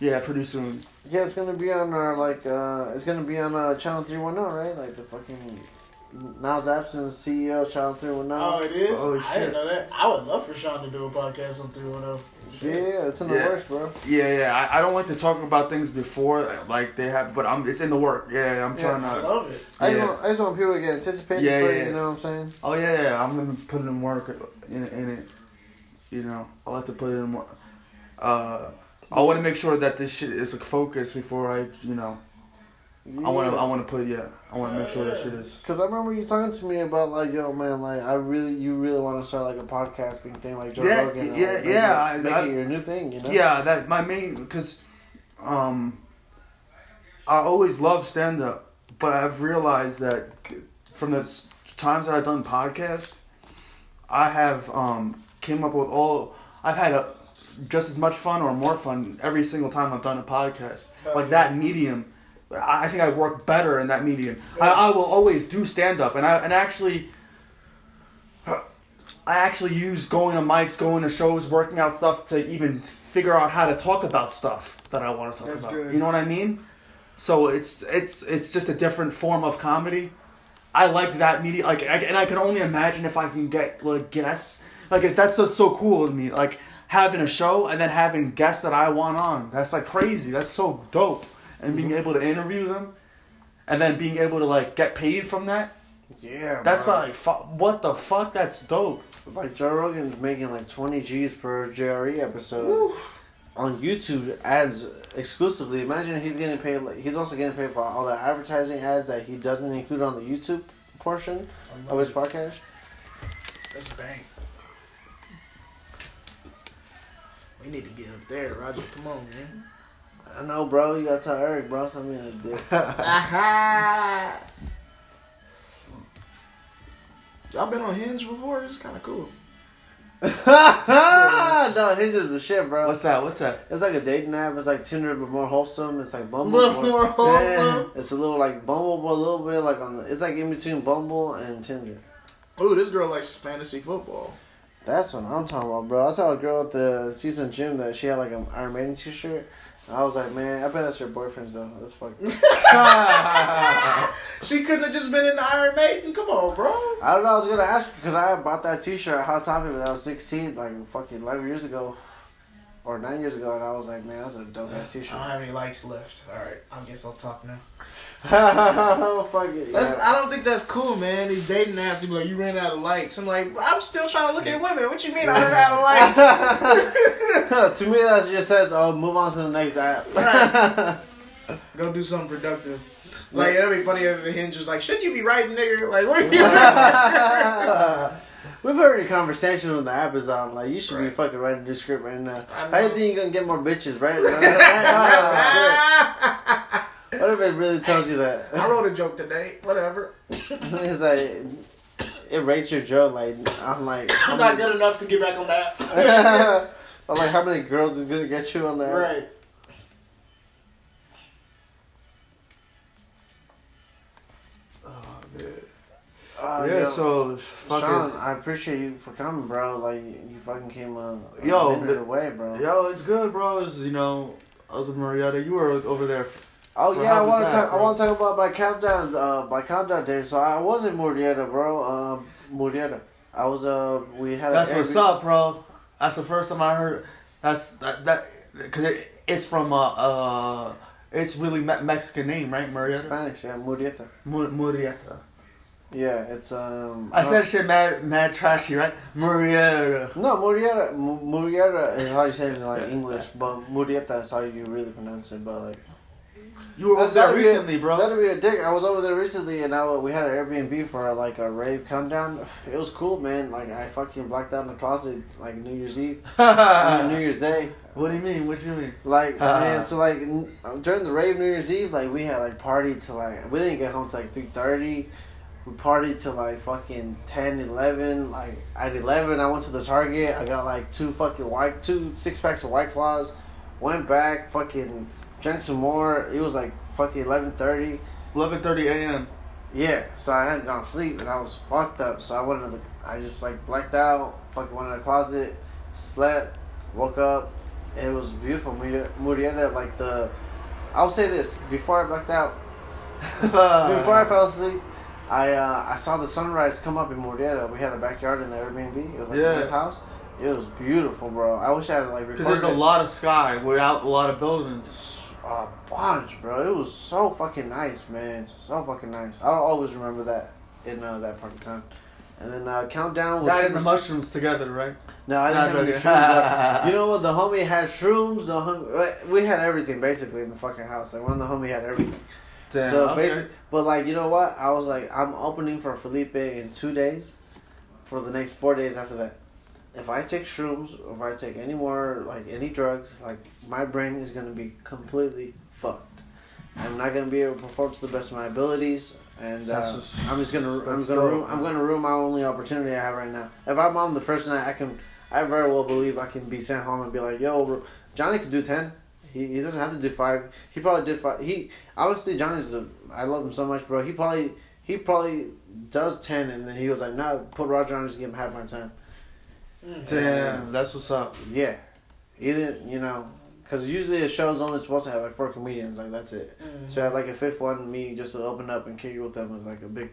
Yeah, pretty soon. Yeah, it's gonna be on our like uh it's gonna be on uh channel three one zero, right? Like the fucking Nyles Abston CEO channel 310. Oh, it is. Oh, I shit. didn't know that. I would love for Shaun to do a podcast on three one oh. zero. Yeah, it's in the Yeah. works, bro. Yeah, yeah. I, I don't like to talk about things before like they have, but I'm. It's in the work. Yeah, I'm Yeah, trying I to. love it. I just, want, I just want people to get anticipated Yeah, for yeah, it, yeah. you know what I'm saying? Oh yeah, yeah. I'm gonna put in work in, in it. You know, I'll have to put in more. Uh, I want to make sure that this shit is a focus before I, you know, I want to. I want to put yeah. I want to make sure that shit is. Cause I remember you talking to me about like, yo, man, like I really, you really want to start like a podcasting thing, like Joe Yeah, Rogan, and, yeah, like, yeah, make, I- it, make I- it your new thing, you know? Yeah, that my main because, um, I always loved stand up, but I've realized that from the times that I've done podcasts, I have um came up with all I've had a, just as much fun or more fun every single time I've done a podcast. Oh, like yeah. that medium, I think I work better in that medium. I, I will always do stand up, and I and actually. I actually use going to mics, going to shows, working out stuff to even figure out how to talk about stuff that I want to talk That's about. good. You know what I mean? So it's it's it's just a different form of comedy. I like that media, like, I, and I can only imagine if I can get like guests, like if that's what's so cool to me, like having a show and then having guests that I want on. That's like crazy. That's so dope, and being mm-hmm. able to interview them, and then being able to like get paid from that. yeah. That's bro. like fu- what the fuck. That's dope. like Joe Rogan's making like twenty G's per JRE episode on YouTube ads exclusively. Imagine he's getting paid. Like he's also getting paid for all the advertising ads that he doesn't include on the YouTube portion of his podcast. That's a bang. We need to get up there, Roger. Come on, man. I know, bro. You gotta tell Eric, bro. Something to do. Aha! Y'all been on Hinge before? It's kind of cool. no, Hinge is the shit, bro. What's that? What's that? It's like a dating app. It's like Tinder, but more wholesome. It's like Bumble. More- more wholesome? Yeah. It's a little like Bumble, but a little bit like on the. It's like in between Bumble and Tinder. Ooh, this girl likes fantasy football. That's what I'm talking about, bro. I saw a girl at the season gym that she had like an Iron Maiden t-shirt. I was like, man, I bet that's your boyfriend's though. That's fucked. She couldn't have just been in the Iron Maiden. Come on, bro. I don't know. I was gonna ask because I bought that T-shirt at Hot Topic when I was 16, like fucking 11 years ago, or nine years ago, and I was like, man, that's a dope ass T-shirt. I don't have any likes left. All right, I guess I'll talk now. Fuck it. That's, yeah. I don't think that's cool, man. These dating apps, like, you ran out of likes. I'm like, I'm still trying to look at women. What you mean I ran out of likes? to me, that just says, "Oh, move on to the next app." Right. Go do something productive. Like, it'd be funny if Hinge was like, shouldn't you be writing, nigga? Like, what are you We've heard your conversation on the app is on. Like, you should be fucking writing a new script right now. I How do you think you're gonna get more bitches, right? Right what if it really tells you that? I wrote a joke today. Whatever. it's like it rates your joke. Like I'm like, I'm not good enough to get back on that. I'm like, how many girls is gonna get you on there? right. Uh, yeah, yo, so fucking Shaun, I appreciate you for coming, bro. Like you fucking came uh, a Yo, minute away, bro. yo, it's good, bro. It's you know, I was with Marietta. You were over there. Oh yeah, I want to talk. I want to talk about my countdown. Uh, my countdown day. So I was in Murrieta, bro. Uh, Murrieta. I was. Uh, we had. That's what's up, bro. That's the first time I heard. That's that that because it, it's from uh uh it's really me- Mexican name, right? Marietta. Spanish, yeah, Murrieta. Mur- Murieta. Yeah, it's um. I said shit mad mad trashy, right? Murieta. No, Murrieta. Mu- Murrieta is how you say it in like English, but Murrieta is how you really pronounce it. But like. You were over there that'd a- recently, bro. That'd be a dick. I was over there recently, and I, we had an Airbnb for like a rave come down. It was cool, man. Like I fucking blacked out in the closet like New Year's Eve, New Year's Day. what do you mean? What you mean? Like man, so like n- during the rave New Year's Eve, like we had like party till like we didn't get home till like three thirty. We partied till like fucking 10, 11. Like at eleven, I went to the Target. I got like two fucking white, two six packs of White Claws. Went back, fucking drank some more. It was like fucking eleven thirty. Eleven thirty a.m. Yeah, so I hadn't gone to sleep and I was fucked up. So I went to the, I just like blacked out, fucking went in the closet, slept, woke up. It was beautiful. Murieta, like the, I'll say this before I blacked out, before I fell asleep, I uh, I saw the sunrise come up in Murieta. We had a backyard in the Airbnb. It was like Yeah. a nice house. It was beautiful, bro. I wish I had like Because there's a it. lot of sky without a lot of buildings. A bunch, bro. It was so fucking nice, man. So fucking nice. I'll always remember that in uh, that part of time. And then uh, countdown was That and the mushrooms together, right? No, I didn't Nah, have any shrooms. you know what? The homie had shrooms. The hom- we had everything basically in the fucking house. Like one of the homie had everything. Damn, so okay. basically, but like you know what? I was like, I'm opening for Felipe in two days, for the next four days after that. If I take shrooms, or if I take any more like any drugs, like my brain is gonna be completely fucked. I'm not gonna be able to perform to the best of my abilities, and uh, just- I'm just gonna I'm gonna ruin, I'm gonna ruin my only opportunity I have right now. If I'm on the first night, I can I very well believe I can be sent home and be like, yo, Johnny can do ten. He, he doesn't have to do five. He probably did five. He honestly, Johnny's a, I love him so much, bro. He probably he probably does ten, and then he was like, "No, put Roger on, just give him half my time." Damn, that's what's up. Yeah, either you know, because usually a show's only supposed to have like four comedians, like that's it. Mm-hmm. So I had like a fifth one, me just to open up and kick it with them was like a big.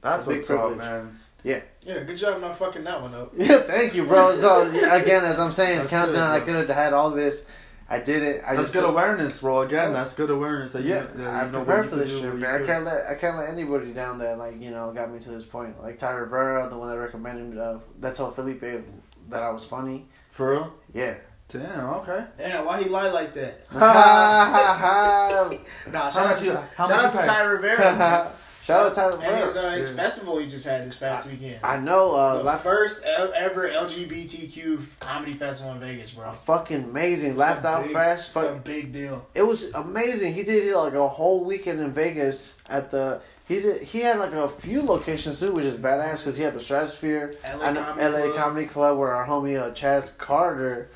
That's A big what's up, privilege. man. Yeah, Yeah, good job not fucking that one up. Yeah, thank you, bro. So again, as I'm saying, That's countdown. good, I could have had all this. I did it. I That's just good awareness, bro. Again, Yeah. that's good awareness. That Yeah, you, that I you know what prepared for this do, shit, man. I can't let I can't let anybody down that like you know got me to this point. Like Ty Rivera, the one that recommended uh, that told Felipe that I was funny. For real? Yeah. Damn. Okay. Damn, why he lie like that? Ha ha Nah, How shout out to, you? How shout much out you to? Ty Rivera. Shout out to Ty And his, Rivera. uh, his Yeah. festival he just had this past weekend. I know. Uh, the laugh, first ever LGBTQ comedy festival in Vegas, bro. fucking amazing. Laughed out big- fast. It's a big deal. it was amazing. He did it like a whole weekend in Vegas at the. He did. He had like a few locations too, which is badass because he had the Stratosphere, LA I know- Comedy LA Club. Comedy Club, where our homie uh, Chaz Carter.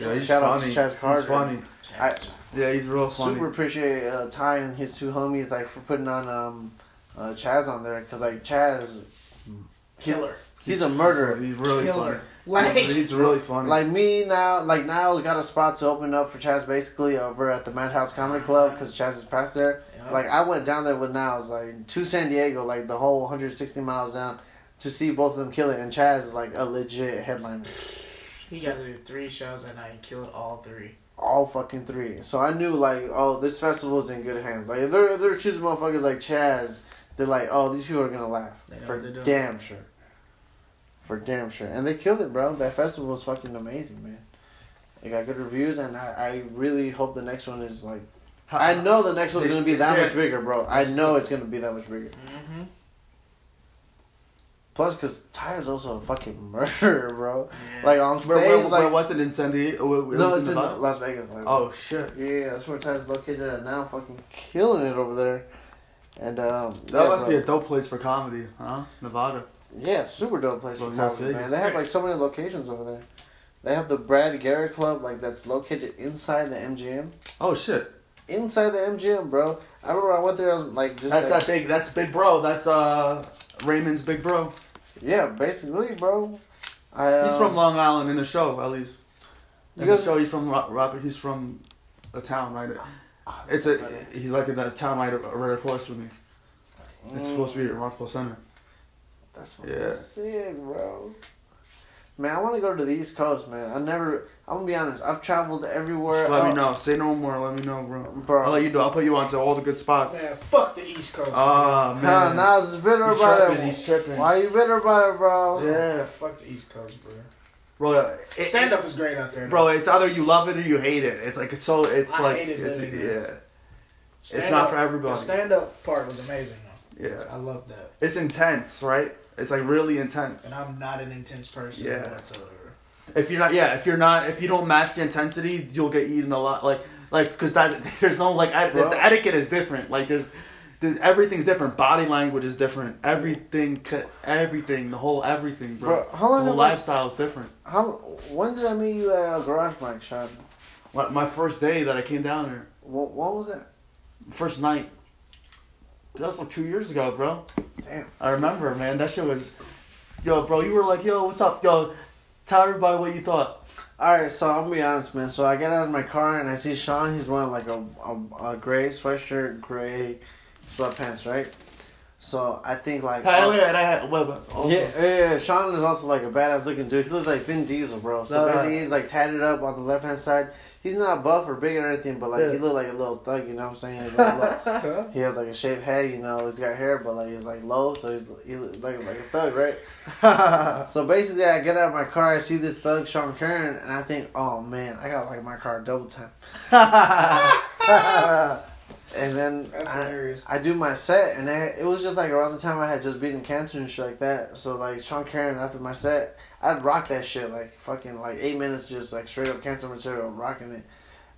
Yeah, he's Shout out to funny. Chaz Carter. He's funny. I- Yeah, he's real funny. Super appreciate uh, Ty and his two homies like for putting on um, uh, Chaz on there because like Chaz, Killer. he's, a murderer. He's really Killer. funny. Like, He's, he's really funny. Like me now, like now got a spot to open up for Chaz basically over at the Madhouse Comedy Club because Chaz is past there. Like I went down there with Nyles, like to San Diego, like the whole 160 miles down to see both of them kill it, and Chaz is like a legit headliner, he got to do three shows and I killed all three. all fucking three. So I knew like, oh, this festival's in good hands. Like if they're if they're choosing motherfuckers like Chaz, they're like, oh, these people are gonna laugh for what they're doing. damn sure, for damn sure, and they killed it, bro. That festival was fucking amazing, man. They got good reviews, and I, I really hope the next one is like. I know the next one's gonna be that much bigger, bro. I know it's gonna be that much bigger. Mm-hmm. Plus, because Tyre's also a fucking murderer, bro. Yeah. Like on stage, Where, where, like where was it in San Diego? No, it's in Nevada? Las Vegas. Like, Oh shit! yeah, that's where Tyre's located at now. Fucking killing it over there. And um, That yeah, must bro. be a dope place for comedy, huh? Nevada. yeah, super dope place for comedy, man. They have like so many locations over there. They have the Brad Garrett Club, like that's located inside the MGM. Oh shit! Inside the MGM, bro. I remember I went there, I was, like just That's like, that big. That's big bro. That's uh Raymond's big bro. yeah, basically, bro. I, He's um, from Long Island in the show, at least. In You the show, he's from Rock. Rock he's from a town right. It's a. He's like in that town right, right across from me. It's supposed to be at Rockville Center. That's fucking Yeah. sick, bro. Man, I want to go to the East Coast, man. I never. I'm gonna be honest. I've traveled everywhere. Just let me know. Say no more. Let me know, bro. bro. I'll let you know. I'll put you onto all the good spots. Man, fuck the East Coast. Oh Nah, man. nah, it's bitter He's about tripping. it. He's tripping. Why you bitter about it, bro? Yeah, Fuck the East Coast, bro. bro. it- Stand up is great out there. Bro, it's either you love it or you hate it. It's like it's so. It's I like hated it's, living yeah, there. it's not for everybody. The stand up part was amazing, though. yeah. I love that. It's intense, right? It's like really intense. And I'm not an intense person Yeah. whatsoever. If you're not, yeah, if you're not, if you don't match the intensity, you'll get eaten a lot. Like, like because that there's no like Bro. the etiquette is different. Like there's, there's everything's different. Body language is different. Everything, everything, the whole everything, bro. Bro, how long the whole lifestyle is different. How? When did I meet you at a garage bike shop? My, my first day that I came down here, What, what was that? first night. That was like two years ago, bro. Damn. I remember, man. That shit was, yo, bro. You were like, yo, what's up, yo? Tell everybody what you thought. All right, so I'll be honest, man. So I get out of my car and I see Shaun. He's wearing like a a, a gray sweatshirt, gray sweatpants, right? So I think like. Hey, wait, wait, I had, wait, wait, also, Yeah, yeah, yeah, Shaun is also like a badass looking dude. He looks like Vin Diesel, bro. So No, no. basically, he's like tatted up on the left hand side. He's not buff or big or anything, but like Yeah. he look like a little thug. You know what I'm saying? He's like, a little- he has like a shaved head. You know, he's got hair, but like he's like low, so he's he look like like a thug, right? So basically, I get out of my car, I see this thug, Shaun Keren, and I think, oh man, I got like my car double time. and then I. I do my set, and I, it was just like around the time I had just beaten cancer and shit like that. So like Shaun Keren after my set, I'd rock that shit like fucking like eight minutes, just like straight up cancer material, rocking it.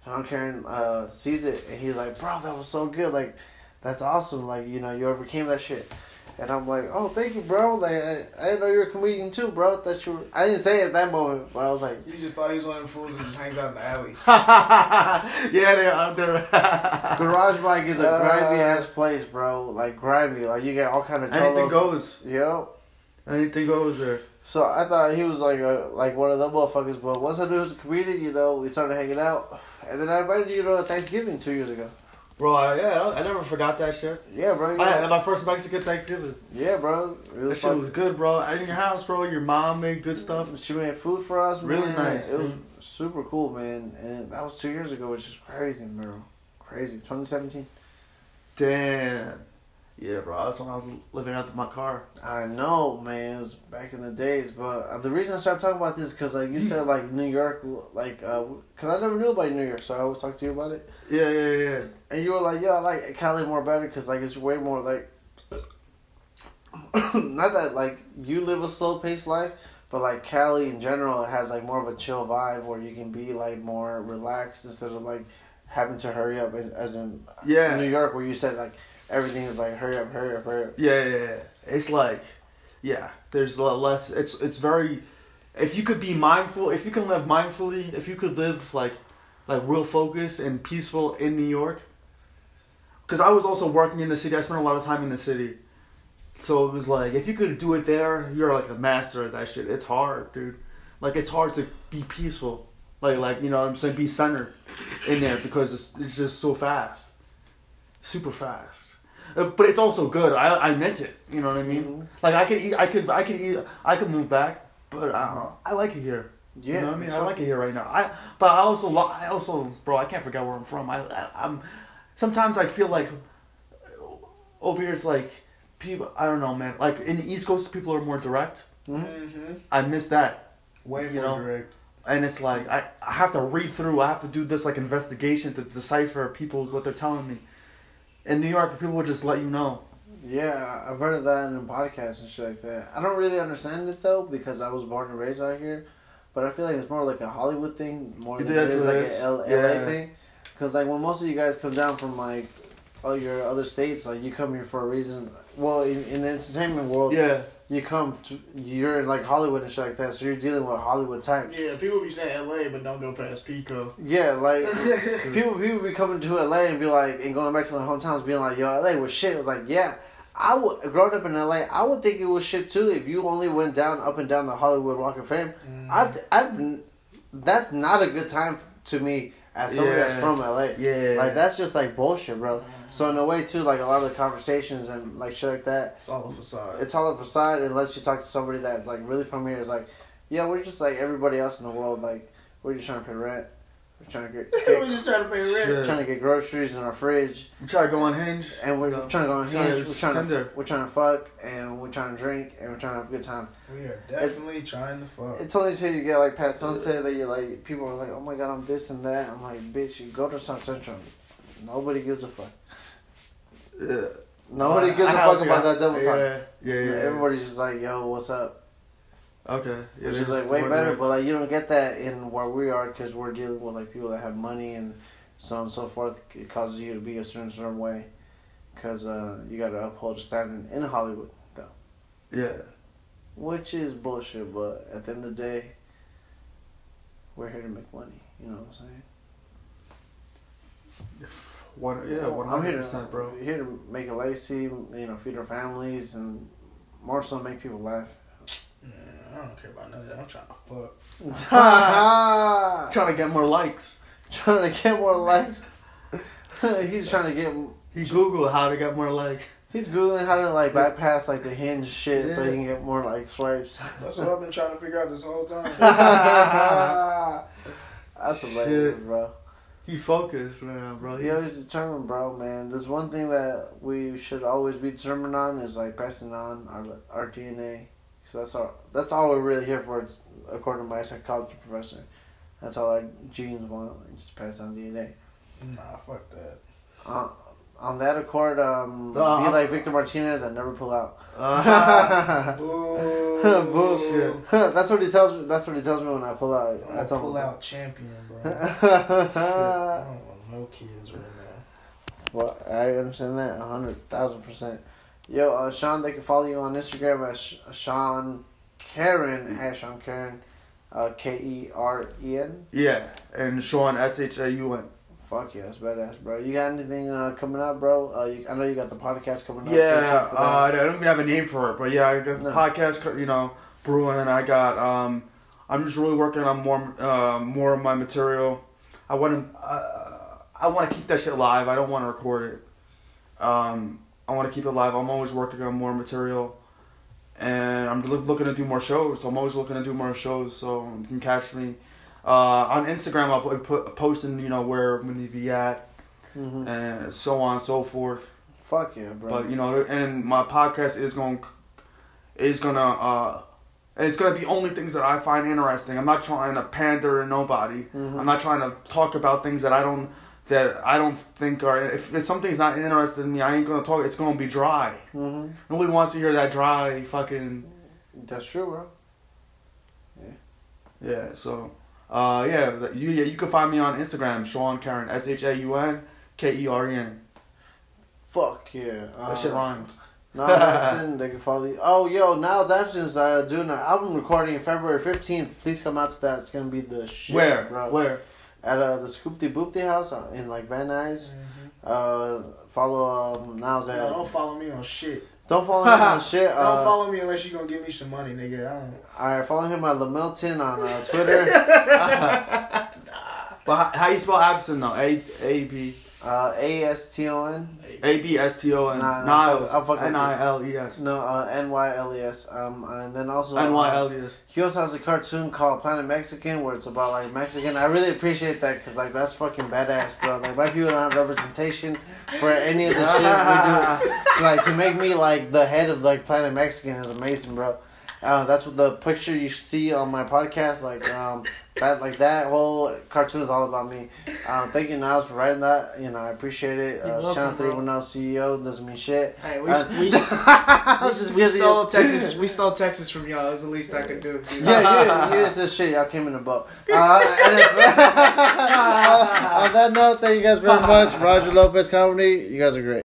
Shaun Keren uh, sees it, and he's like, "Bro, that was so good. Like, that's awesome. Like, you know, you overcame that shit." And I'm like, "Oh, thank you, bro. Like, I, I didn't know you were a comedian too, bro. That you were." I didn't say it at that moment, but I was like, You just thought he was one of the fools that just hangs out in the alley. yeah, they're out there. "Garage Bike is a Uh, grimy ass place, bro. Like grimy. Like you get all kind of Anything cholos. goes. Yep." Anything goes there. So I thought he was like a, like one of the motherfuckers, but once I knew he was a comedian, you know, we started hanging out, and then I invited you to Thanksgiving two years ago. Bro, yeah, I never forgot that shit. Yeah, bro. I had my first Mexican Thanksgiving. yeah bro. It That shit was good, bro. In your house, bro, your mom made good stuff. She made food for us. Really man. nice, It was super cool, man. And that was two years ago, which is crazy, bro. Crazy. 2017. Damn. Yeah, bro. That's when I was living out of my car. I know, man. It was back in the days, but uh, the reason I started talking about this because, like you said, like New York, like, because I never knew about New York, so I always talk to you about it. Yeah, yeah, yeah. And you were like, "Yeah, I like Cali more better because like it's way more like." Not that like you live a slow paced life, but like Cali in general has like more of a chill vibe where you can be like more relaxed instead of like having to hurry up. as- As in Yeah. New York, where you said like everything is like hurry up, hurry up, hurry up. Yeah, yeah, yeah. It's like, yeah, there's a lot less. It's it's very. If you could be mindful, if you can live mindfully, if you could live like, like real focused and peaceful in New York. Because I was also working in the city. I spent a lot of time in the city, so it was like if you could do it there, you're like a master at that shit. It's hard, dude. Like it's hard to be peaceful. Like like you know what I'm saying be centered in there because it's it's just so fast, super fast. Uh, but it's also good. I I miss it. You know what I mean? Mhm. Like I could eat. I could I could eat. I could move back, but I don't know. I like it here. Yeah, you know what I mean. I like it here right now. I but I also lo- I also bro. I can't forget where I'm from. I, I I'm sometimes I feel like over here it's like people. I don't know, man. Like in the East Coast, people are more direct. Mhm. Mm-hmm. I miss that. Way You more know? direct. and it's like I, I have to read through i have to do this like investigation to decipher people what they're telling me in new york people will just let you know Yeah, I've heard of that in podcasts and shit like that. I don't really understand it though because I was born and raised out here, but I feel like it's more like a Hollywood thing more than That's it is like it is. a L- LA Yeah. thing. Because like when most of you guys come down from like all your other states, like you come here for a reason. Well, in, in the entertainment world, yeah you come to you're in like Hollywood and shit like that, so you're dealing with Hollywood types. Yeah, people be saying LA, but don't go past Pico. Yeah, like people people be coming to LA and be like and going back to their hometowns being like, yo, LA was shit. It was like, yeah. I would growing up in LA, I would think it was shit too if you only went down up and down the Hollywood Walk of Fame. Mm. I I that's not a good time to me as somebody Yeah. that's from LA. yeah Like that's just like bullshit, bro. So in a way too, like a lot of the conversations and like shit like that, It's all a facade. it's all a facade unless you talk to somebody that's like really from here. It's like, yeah, we're just like everybody else in the world. Like we're just trying to pay rent. We're trying to get, get just trying to pay rent. Shit. trying to get groceries in our fridge, we try to go on hinge and we're know, trying to go on trying to Hinge. We're trying to Tinder. we're trying to fuck, and we're trying to drink, and we're trying to have a good time. We are definitely trying to fuck. It's only until you get like past sunset that you're like, people are like, oh my god, I'm this and that. I'm like, bitch, you go to South Central. Nobody gives a fuck. Yeah. Nobody gives a fuck about that double yeah, time. yeah yeah, yeah. Everybody's just like, yo, what's up? okay yeah, Which is like way better, but like you don't get that in where we are because we're dealing with like people that have money and so on and so forth. It causes you to be a certain certain way because uh, you got to uphold a standard in Hollywood, though, yeah which is bullshit. But at the end of the day, we're here to make money. You know what I'm saying? One yeah one I'm hundred here percent to, bro Here to make a legacy, you know, feed our families, and more so make people laugh. Yeah, I don't care about none of that. I'm trying to fuck. trying to get more likes trying to get more likes. He's trying to get. he googled how to get more likes He's googling how to like bypass like the hinge shit so Yeah. he can get more like swipes. That's what I've been trying to figure out this whole time. That's hilarious, Shit. bro. He focused man bro He always determined, bro. Man, there's one thing that we should always be determined on is like passing on our our DNA. So that's all. That's all we're really here for. It's, according to my psychology professor, that's all our genes want. Like, just pass on DNA. nah, fuck that. Uh, on that accord, um, Uh, be I'm- like Victor Martinez and never pull out. Boo. Bullshit. that's what he tells me. That's what he tells me when I pull out. I'm I a tell pull him. out champion, bro. Shit, I don't want no kids right now. Well, I understand that a hundred thousand percent. Yo, uh, Shaun, they can follow you on Instagram at Sh- Shaun Keren at Shaun Keren, uh, K E R E N. Yeah, and Shaun S H A U N. Fuck yeah, that's badass, bro. You got anything uh, coming up, bro? Uh, you, I know you got the podcast coming up. Yeah, Stay tuned for that. uh, I don't even have a name for it, but yeah, I got No. podcast, you know, brewing. I got, um, I'm just really working on more, uh, more of my material. I want to, uh, I want to keep that shit live. I don't want to record it. Um, I want to keep it live. I'm always working on more material, and I'm loo- looking to do more shows. So I'm always looking to do more shows. So you can catch me uh, on Instagram. I'll put, put posting, you know, where I'm gonna be at, Mhm. and so on and so forth. Fuck yeah, bro. But you know, and my podcast is going is gonna uh, and it's gonna be only things that I find interesting. I'm not trying to pander to nobody. Mhm. I'm not trying to talk about things that I don't that I don't think are. If, if something's not interested in me, I ain't gonna talk. It's gonna be dry. hmm Nobody wants to hear that dry fucking That's true, bro. Yeah. yeah. So uh, yeah, you yeah, you can find me on Instagram, Shaun Keren S H A U N K E R E N. Fuck yeah. Uh, That shit rhymes. Nyles Abston, they can follow you. Oh, yo, Nyles Abston's uh, doing an album recording February 15th. Please come out to that. It's going to be the shit, Where bro. where? At uh, the Scoopty Boopty house uh, in, like, Van Nuys. Uh, follow um, Nyles No, at... don't follow me on shit. Don't follow him on shit. Don't Uh, follow me unless you're gonna give me some money, nigga. I don't. Alright, follow him at Lamilton on uh, Twitter. But how, how you spell Abston though? A A B uh, A-S-T-O-N. A B S T O N Nah, nah, Nyles I'll fuck with N I L E S No, uh, N-Y-L-E-S. Um, and then also... N Y uh, L E S. He also has a cartoon called Planet Mexican where it's about like Mexican. I really appreciate that because like that's fucking badass, bro. Like white people don't have representation for any of the shit we do. So, like to make me like the head of like Planet Mexican is amazing, bro. Uh, that's what the picture you see on my podcast. Like um, that, like that whole cartoon is all about me. Uh, thank you, Nyles, for writing that. You know, I appreciate it. Uh, welcome, Channel Three. One Zero CEO doesn't mean shit. Hey, we, Uh, we, we, we stole. Texas. We stole Texas from y'all. It was the least I could do. dude. Yeah, you, you just said shit. Y'all came in the boat. Uh, and if, on that note, thank you guys very much. Roger Lopez Comedy. You guys are great.